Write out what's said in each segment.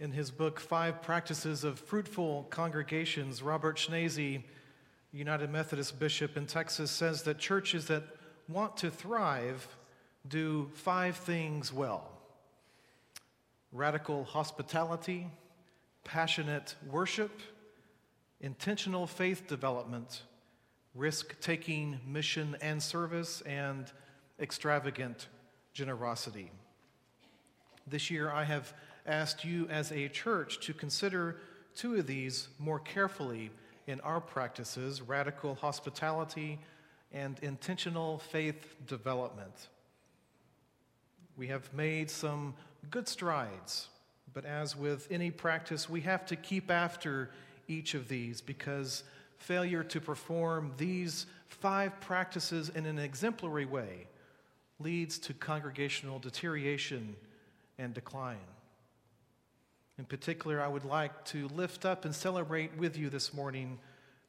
In his book, Five Practices of Fruitful Congregations, Robert Schnase, United Methodist bishop in Texas, says that churches that want to thrive do five things well radical hospitality, passionate worship, intentional faith development, risk taking mission and service, and extravagant generosity. This year, I have asked you as a church to consider two of these more carefully in our practices radical hospitality and intentional faith development. We have made some good strides, but as with any practice, we have to keep after each of these because failure to perform these five practices in an exemplary way leads to congregational deterioration and decline. In particular, I would like to lift up and celebrate with you this morning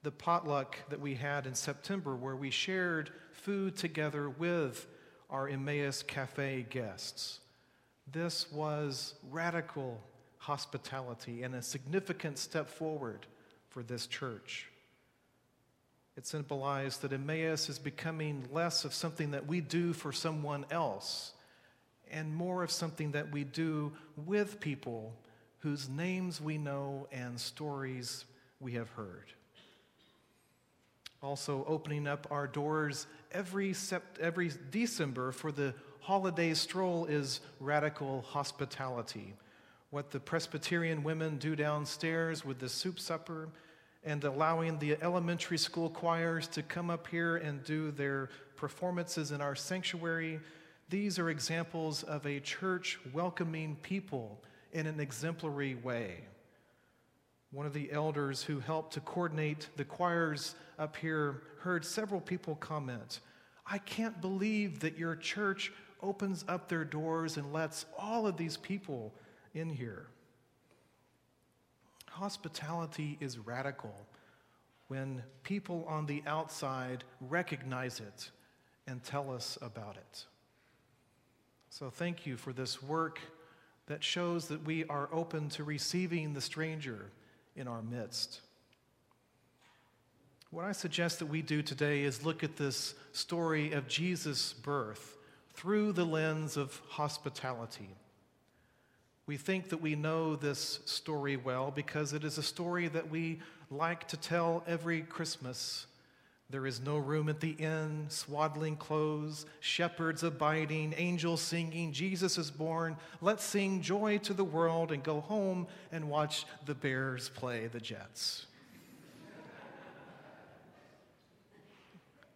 the potluck that we had in September, where we shared food together with our Emmaus Cafe guests. This was radical hospitality and a significant step forward for this church. It symbolized that Emmaus is becoming less of something that we do for someone else and more of something that we do with people whose names we know and stories we have heard. Also, opening up our doors every, sept- every December for the holiday stroll is radical hospitality. What the Presbyterian women do downstairs with the soup supper and allowing the elementary school choirs to come up here and do their performances in our sanctuary. These are examples of a church welcoming people in an exemplary way. One of the elders who helped to coordinate the choirs up here heard several people comment, I can't believe that your church opens up their doors and lets all of these people in here. Hospitality is radical when people on the outside recognize it and tell us about it. So, thank you for this work that shows that we are open to receiving the stranger in our midst. What I suggest that we do today is look at this story of Jesus' birth through the lens of hospitality. We think that we know this story well because it is a story that we like to tell every Christmas. There is no room at the inn, swaddling clothes, shepherds abiding, angels singing, Jesus is born. Let's sing joy to the world and go home and watch the Bears play the Jets.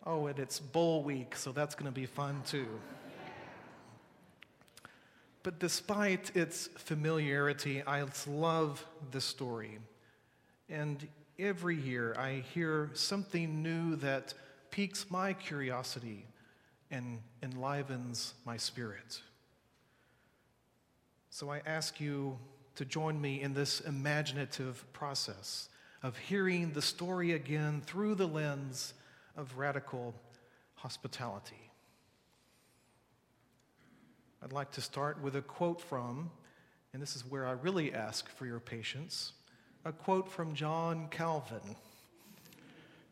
oh, and it's bowl week, so that's going to be fun too. But despite its familiarity, I love the story. And every year I hear something new that piques my curiosity and enlivens my spirit. So I ask you to join me in this imaginative process of hearing the story again through the lens of radical hospitality. I'd like to start with a quote from, and this is where I really ask for your patience, a quote from John Calvin.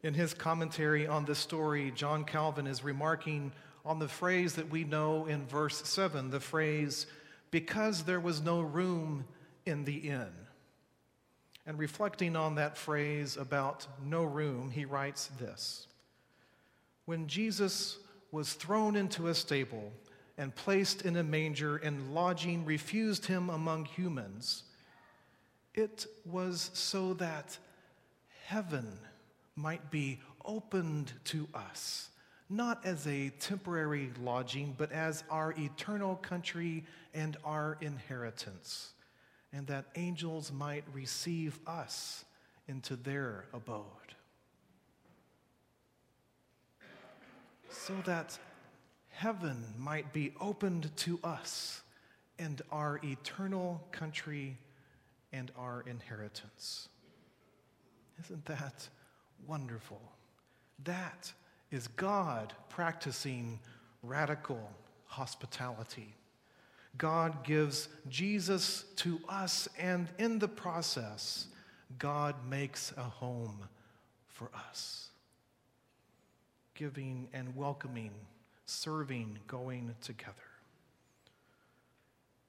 In his commentary on this story, John Calvin is remarking on the phrase that we know in verse 7, the phrase, because there was no room in the inn. And reflecting on that phrase about no room, he writes this When Jesus was thrown into a stable, and placed in a manger, and lodging refused him among humans. It was so that heaven might be opened to us, not as a temporary lodging, but as our eternal country and our inheritance, and that angels might receive us into their abode. So that heaven might be opened to us and our eternal country and our inheritance. Isn't that wonderful? That is God practicing radical hospitality. God gives Jesus to us, and in the process, God makes a home for us. Giving and welcoming, serving, going together.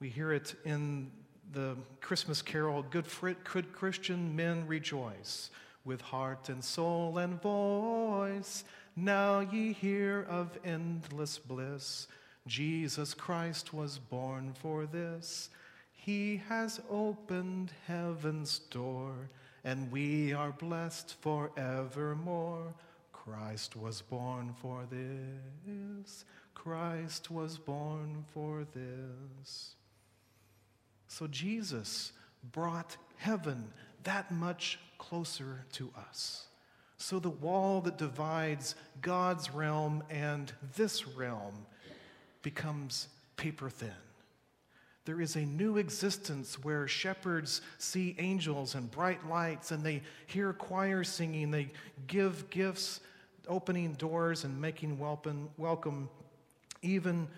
We hear it in the Christmas carol, Good Good Christian men rejoice with heart and soul and voice. Now ye hear of endless bliss. Jesus Christ was born for this. He has opened heaven's door, and we are blessed forevermore. Christ was born for this. Christ was born for this. So Jesus brought heaven that much closer to us. So the wall that divides God's realm and this realm becomes paper thin. There is a new existence where shepherds see angels and bright lights, and they hear choirs singing. They give gifts, opening doors, and making welcome, welcome even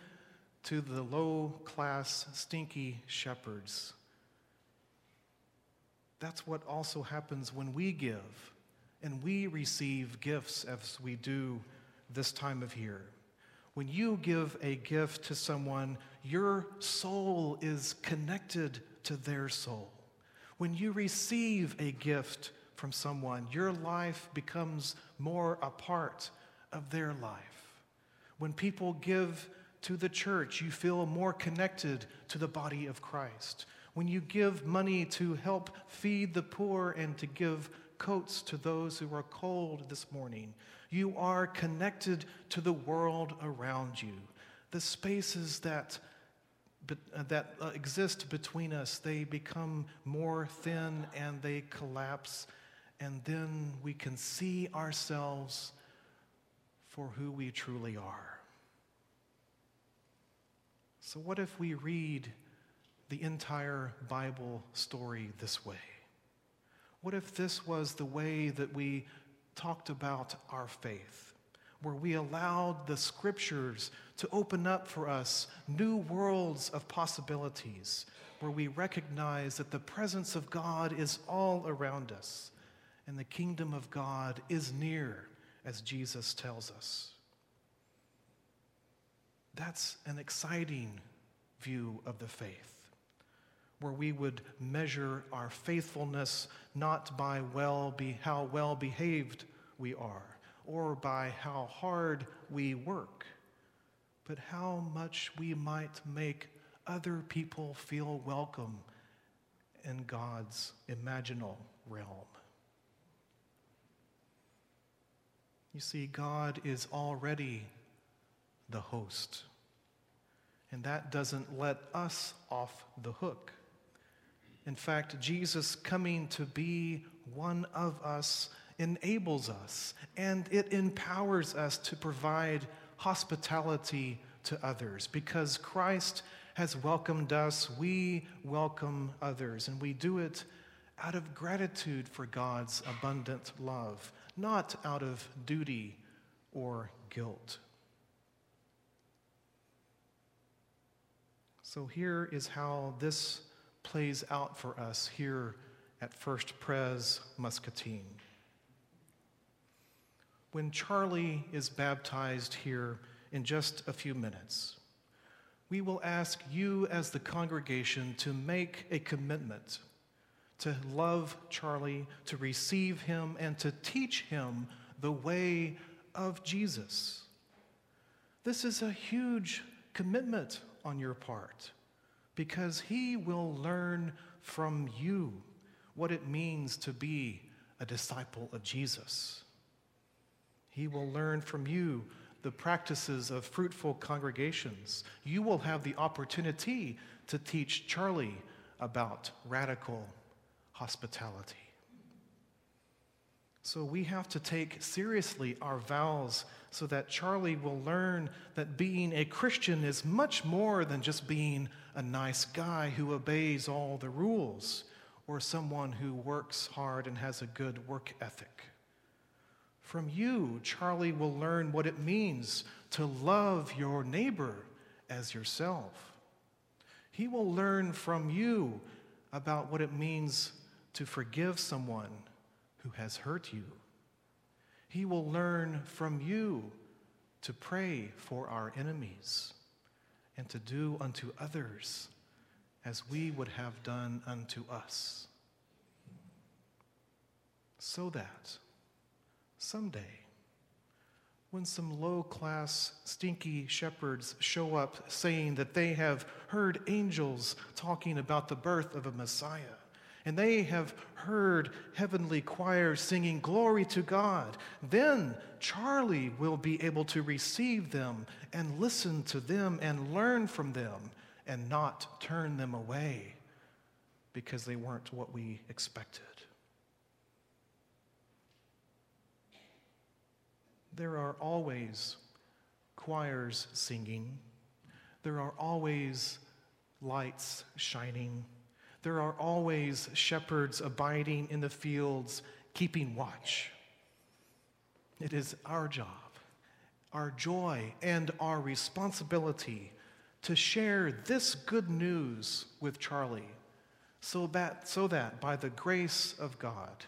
to the low class, stinky shepherds. That's what also happens when we give and we receive gifts as we do this time of year. When you give a gift to someone, your soul is connected to their soul. When you receive a gift from someone, your life becomes more a part of their life. When people give to the church, you feel more connected to the body of Christ. When you give money to help feed the poor and to give coats to those who are cold this morning, you are connected to the world around you. The spaces that, uh, that uh, exist between us, they become more thin and they collapse, and then we can see ourselves for who we truly are. So, what if we read the entire Bible story this way? What if this was the way that we talked about our faith, where we allowed the scriptures to open up for us new worlds of possibilities, where we recognize that the presence of God is all around us and the kingdom of God is near, as Jesus tells us. That's an exciting view of the faith where we would measure our faithfulness not by well be, how well behaved we are or by how hard we work, but how much we might make other people feel welcome in God's imaginal realm. You see, God is already the host, and that doesn't let us off the hook. In fact, Jesus coming to be one of us enables us and it empowers us to provide hospitality to others because Christ has welcomed us, we welcome others, and we do it out of gratitude for God's abundant love, not out of duty or guilt. So here is how this plays out for us here at First Pres Muscatine. When Charlie is baptized here in just a few minutes, we will ask you as the congregation to make a commitment to love Charlie, to receive him, and to teach him the way of Jesus. This is a huge commitment on your part because he will learn from you what it means to be a disciple of Jesus. He will learn from you the practices of fruitful congregations. You will have the opportunity to teach Charlie about radical hospitality. So we have to take seriously our vows so that Charlie will learn that being a Christian is much more than just being a nice guy who obeys all the rules or someone who works hard and has a good work ethic. From you, Charlie will learn what it means to love your neighbor as yourself. He will learn from you about what it means to forgive someone who has hurt you. He will learn from you to pray for our enemies and to do unto others as we would have done unto us. So that someday, when some low class, stinky shepherds show up saying that they have heard angels talking about the birth of a Messiah, and they have heard heavenly choirs singing glory to God, then Charlie will be able to receive them and listen to them and learn from them and not turn them away because they weren't what we expected. There are always choirs singing. There are always lights shining. There are always shepherds abiding in the fields, keeping watch. It is our job, our joy, and our responsibility to share this good news with Charlie so that, so that by the grace of God,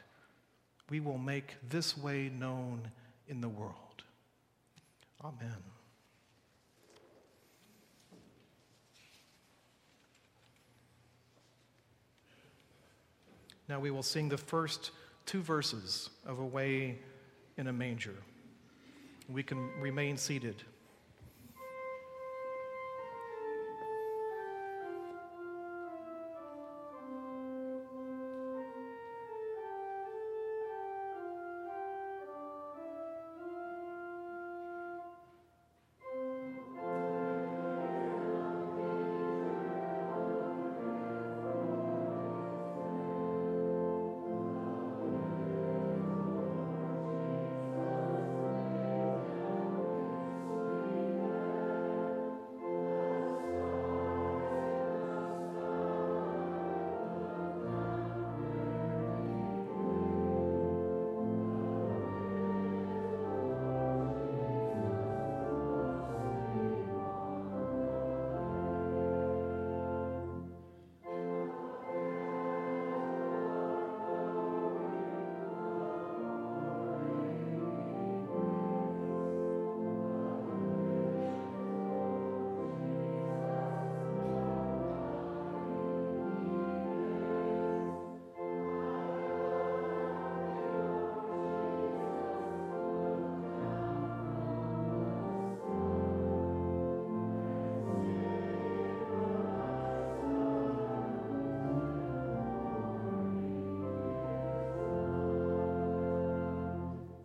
we will make this way known in the world. Amen. Now we will sing the first two verses of Away in a Manger. We can remain seated.